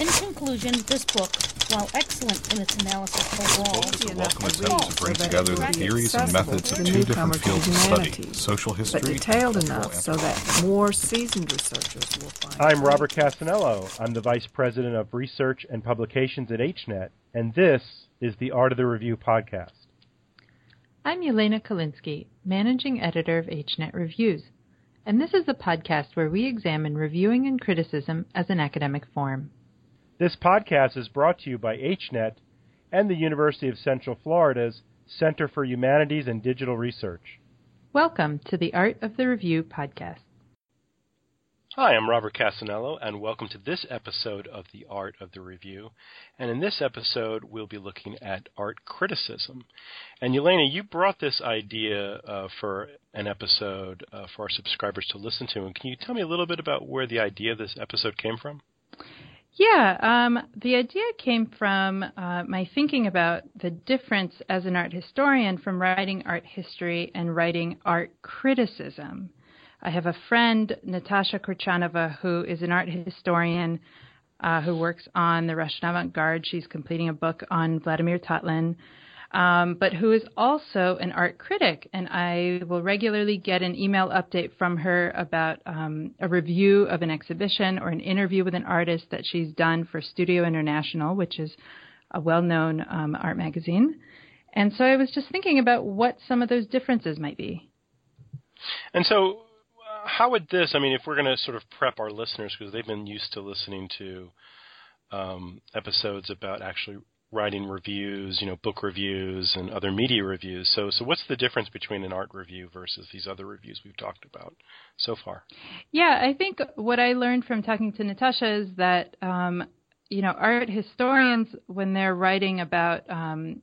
In conclusion, this book, while excellent in its analysis overall, book is a welcome attempt to bring together the theories and methods of two different fields of study, social history but detailed enough so that more seasoned researchers will find. I'm Robert Cassanello. I'm the Vice President of Research and Publications at HNET, and this is the Art of the Review podcast. I'm Yelena Kalinsky, Managing Editor of HNET Reviews, and this is a podcast where we examine reviewing and criticism as an academic form. This podcast is brought to you by HNET and the University of Central Florida's Center for Humanities and Digital Research. Welcome to the Art of the Review podcast. Hi, I'm Robert Cassanello, and welcome to this episode of The Art of the Review. And in this episode, we'll be looking at art criticism. And Yelena, you brought this idea uh, for an episode uh, for our subscribers to listen to. And can you tell me a little bit about where the idea of this episode came from? Yeah, um, the idea came from uh, my thinking about the difference as an art historian from writing art history and writing art criticism. I have a friend, Natasha Kurchanova, who is an art historian uh, who works on the Russian avant garde. She's completing a book on Vladimir Tatlin, um, but who is also an art critic. And I will regularly get an email update from her about um, a review of an exhibition or an interview with an artist that she's done for Studio International, which is a well known um, art magazine. And so I was just thinking about what some of those differences might be. And so, how would this? I mean, if we're going to sort of prep our listeners because they've been used to listening to um, episodes about actually writing reviews, you know, book reviews and other media reviews. So, so what's the difference between an art review versus these other reviews we've talked about so far? Yeah, I think what I learned from talking to Natasha is that, um, you know, art historians, when they're writing about um,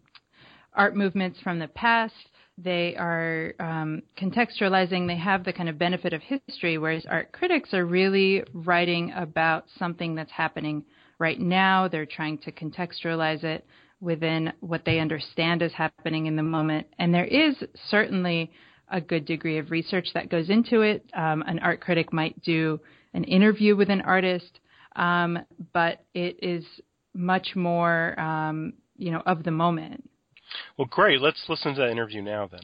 art movements from the past, they are um, contextualizing, they have the kind of benefit of history, whereas art critics are really writing about something that's happening right now. They're trying to contextualize it within what they understand is happening in the moment. And there is certainly a good degree of research that goes into it. Um, an art critic might do an interview with an artist, um, but it is much more, um, you know, of the moment. Well, great. Let's listen to that interview now then.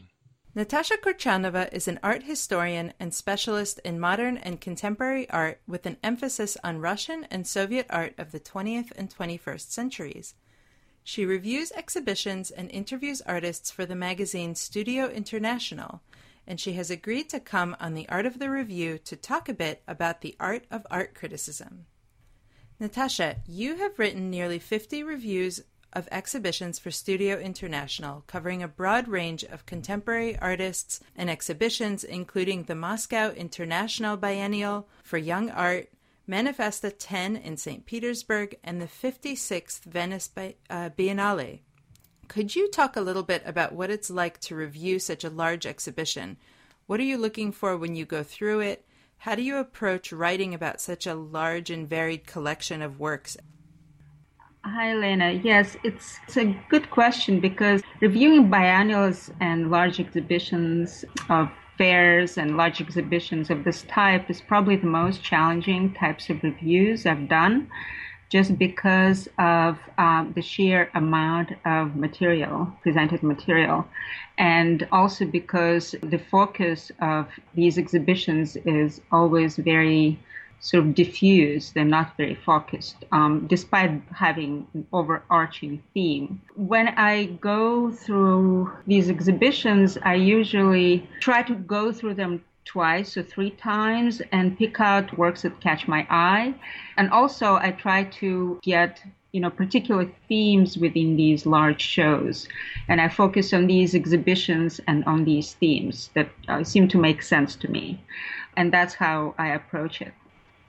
Natasha Kurchanova is an art historian and specialist in modern and contemporary art with an emphasis on Russian and Soviet art of the 20th and 21st centuries. She reviews exhibitions and interviews artists for the magazine Studio International, and she has agreed to come on the Art of the Review to talk a bit about the art of art criticism. Natasha, you have written nearly 50 reviews of exhibitions for Studio International, covering a broad range of contemporary artists and exhibitions, including the Moscow International Biennial for Young Art, Manifesta 10 in St. Petersburg, and the 56th Venice uh, Biennale. Could you talk a little bit about what it's like to review such a large exhibition? What are you looking for when you go through it? How do you approach writing about such a large and varied collection of works? Hi, Lena. Yes, it's, it's a good question because reviewing biennials and large exhibitions of fairs and large exhibitions of this type is probably the most challenging types of reviews I've done just because of um, the sheer amount of material, presented material, and also because the focus of these exhibitions is always very sort of diffuse. They're not very focused, um, despite having an overarching theme. When I go through these exhibitions, I usually try to go through them twice or three times and pick out works that catch my eye. And also, I try to get you know particular themes within these large shows and i focus on these exhibitions and on these themes that uh, seem to make sense to me and that's how i approach it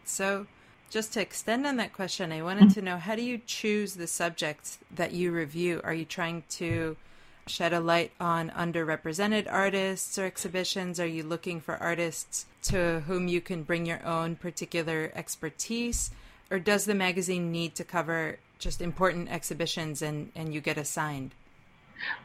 so, just to extend on that question, I wanted to know how do you choose the subjects that you review? Are you trying to shed a light on underrepresented artists or exhibitions? Are you looking for artists to whom you can bring your own particular expertise? Or does the magazine need to cover just important exhibitions and, and you get assigned?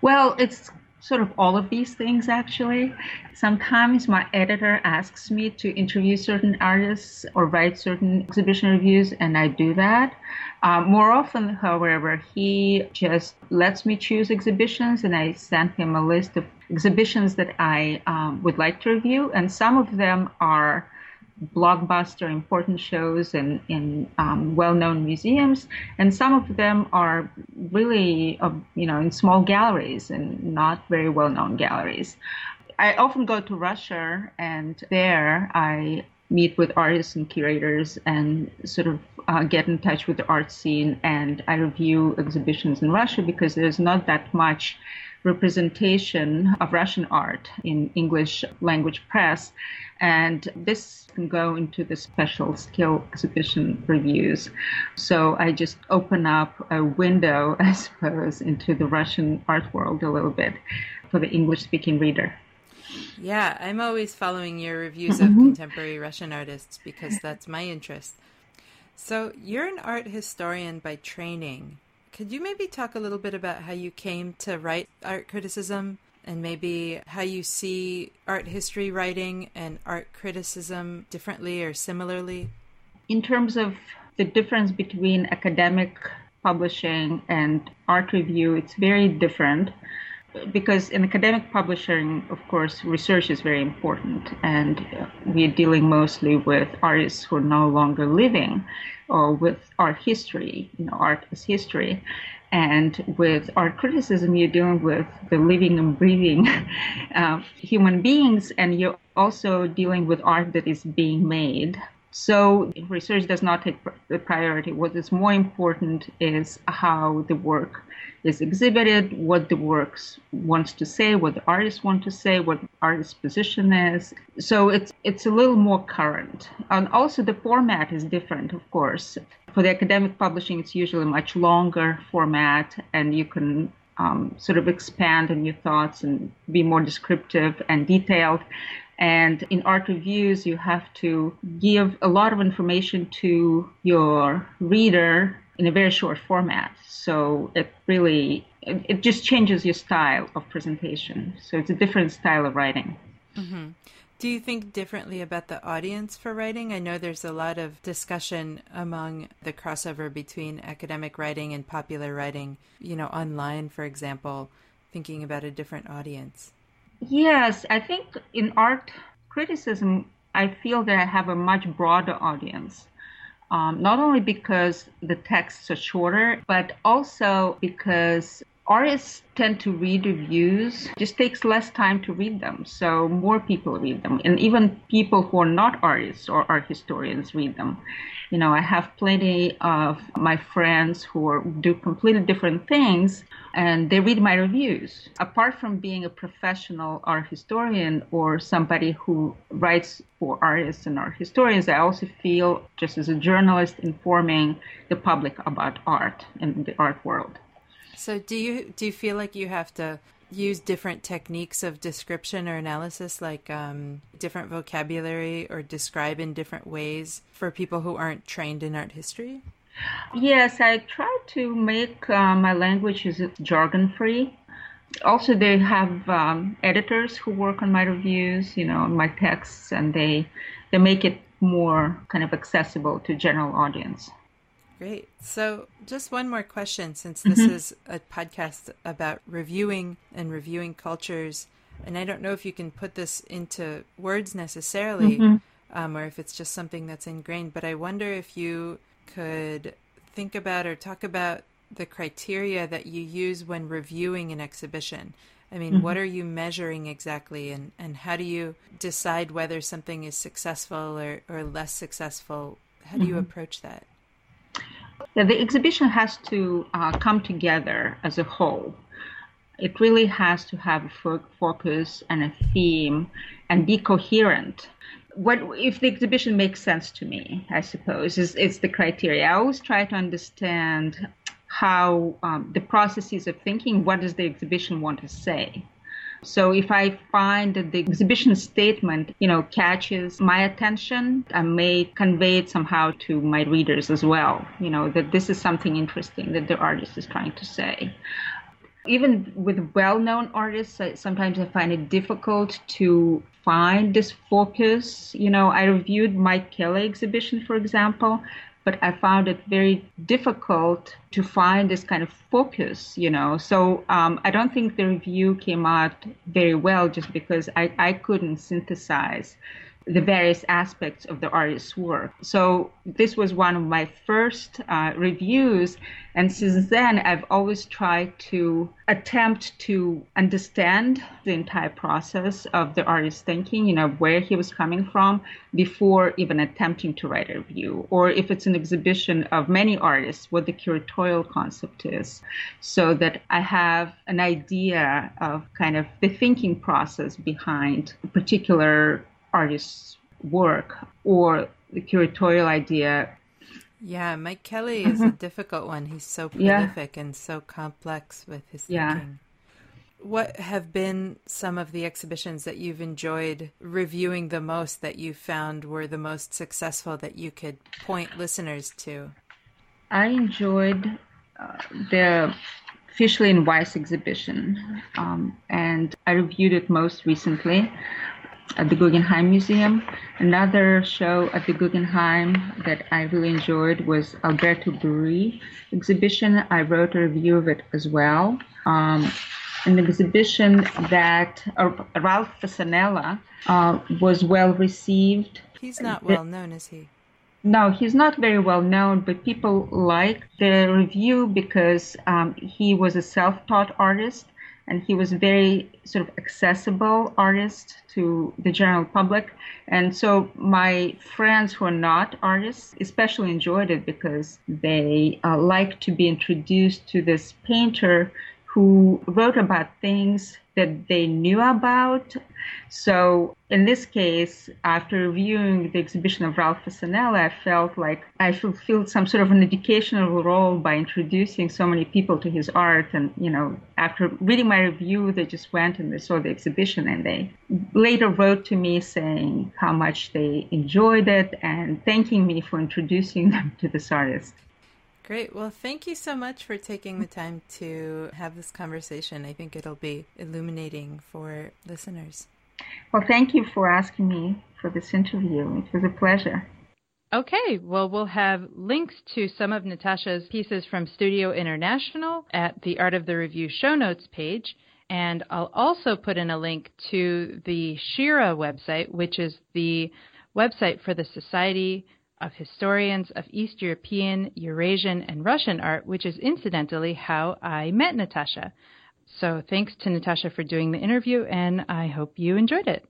Well, it's sort of all of these things actually. Sometimes my editor asks me to interview certain artists or write certain exhibition reviews, and I do that. Uh, more often, however, he just lets me choose exhibitions, and I send him a list of exhibitions that I um, would like to review, and some of them are blockbuster important shows in, in um, well-known museums. And some of them are really uh, you know in small galleries and not very well-known galleries. I often go to russia and there i meet with artists and curators and sort of uh, get in touch with the art scene and i review exhibitions in russia because there's not that much representation of Russian art in English language press. And this can go into the special skill exhibition reviews. So I just open up a window, I suppose, into the Russian art world a little bit for the English speaking reader. Yeah, I'm always following your reviews of mm-hmm. contemporary Russian artists because that's my interest. So, you're an art historian by training. Could you maybe talk a little bit about how you came to write art criticism and maybe how you see art history writing and art criticism differently or similarly? In terms of the difference between academic publishing and art review, it's very different because in academic publishing, of course, research is very important, and we're dealing mostly with artists who are no longer living, or with art history, you know, art as history. And with art criticism, you're dealing with the living and breathing uh, human beings, and you're also dealing with art that is being made. So research does not take the priority. What is more important is how the work is exhibited, what the works wants to say, what the artist want to say, what artist's position is. So it's it's a little more current. And also the format is different, of course. For the academic publishing, it's usually a much longer format, and you can um, sort of expand on your thoughts and be more descriptive and detailed. And in art reviews, you have to give a lot of information to your reader in a very short format. So it really it, it just changes your style of presentation. So it's a different style of writing. Mm-hmm. Do you think differently about the audience for writing? I know there's a lot of discussion among the crossover between academic writing and popular writing, you know, online, for example, thinking about a different audience. Yes, I think in art criticism, I feel that I have a much broader audience um, not only because the texts are shorter, but also because artists tend to read reviews it just takes less time to read them so more people read them. And even people who are not artists or art historians read them. You know i have plenty of my friends who are, do completely different things and they read my reviews. Apart from being a professional art historian or somebody who writes for artists and art historians i also feel just as a journalist informing the public about art and the art world so do you do you feel like you have to use different techniques of description or analysis, like um, different vocabulary or describe in different ways for people who aren't trained in art history? Yes, I try to make uh, my language is jargon free. Also, they have um, editors who work on my reviews, you know, my texts, and they they make it more kind of accessible to general audience. Great. So, just one more question since this mm-hmm. is a podcast about reviewing and reviewing cultures. And I don't know if you can put this into words necessarily mm-hmm. um, or if it's just something that's ingrained, but I wonder if you could think about or talk about the criteria that you use when reviewing an exhibition. I mean, mm-hmm. what are you measuring exactly, and, and how do you decide whether something is successful or, or less successful? How do you mm-hmm. approach that? Yeah, the exhibition has to uh, come together as a whole. It really has to have a fo- focus and a theme and be coherent. What if the exhibition makes sense to me? I suppose is is the criteria. I always try to understand how um, the processes of thinking. What does the exhibition want to say? So if I find that the exhibition statement, you know, catches my attention, I may convey it somehow to my readers as well, you know, that this is something interesting that the artist is trying to say. even with well-known artists, I, sometimes I find it difficult to find this focus. You know, I reviewed Mike Kelley exhibition, for example, but I found it very difficult to find this kind of focus, you know. So um, I don't think the review came out very well just because I, I couldn't synthesize the various aspects of the artist's work. So this was one of my first uh, reviews, and since then I've always tried to attempt to understand the entire process of the artist's thinking, you know, where he was coming from before even attempting to write a review, or if it's an exhibition of many artists, what the curatorial concept is, so that I have an idea of kind of the thinking process behind a particular artist's work or the curatorial idea. Yeah, Mike Kelley is a difficult one. He's so prolific yeah. and so complex with his yeah. thinking. What have been some of the exhibitions that you've enjoyed reviewing the most that you found were the most successful that you could point listeners to? I enjoyed uh, the Fischli and Weiss exhibition, um, and I reviewed it most recently at the Guggenheim Museum. Another show at the Guggenheim that I really enjoyed was Alberto Burri exhibition. I wrote a review of it as well. Um, an exhibition that uh, Ralph Fasanella uh, was well received. He's not well known, is he? No, he's not very well known, but people like the review because um, he was a self-taught artist and he was very sort of accessible artist to the general public. And so my friends who are not artists especially enjoyed it because they uh, like to be introduced to this painter who wrote about things that they knew about. So in this case, after reviewing the exhibition of Ralph Fasanella, I felt like I fulfilled some sort of an educational role by introducing so many people to his art. And, you know, after reading my review, they just went and they saw the exhibition and they later wrote to me saying how much they enjoyed it and thanking me for introducing them to this artist. Great. Well, thank you so much for taking the time to have this conversation. I think it'll be illuminating for listeners. Well, thank you for asking me for this interview. It was a pleasure. Okay, well, we'll have links to some of Natasha's pieces from Studio International at the Art of the Review show notes page. And I'll also put in a link to the SHERA website, which is the website for the Society of historians of East European, Eurasian, and Russian art, which is incidentally how I met Natasha. So thanks to Natasha for doing the interview, and I hope you enjoyed it.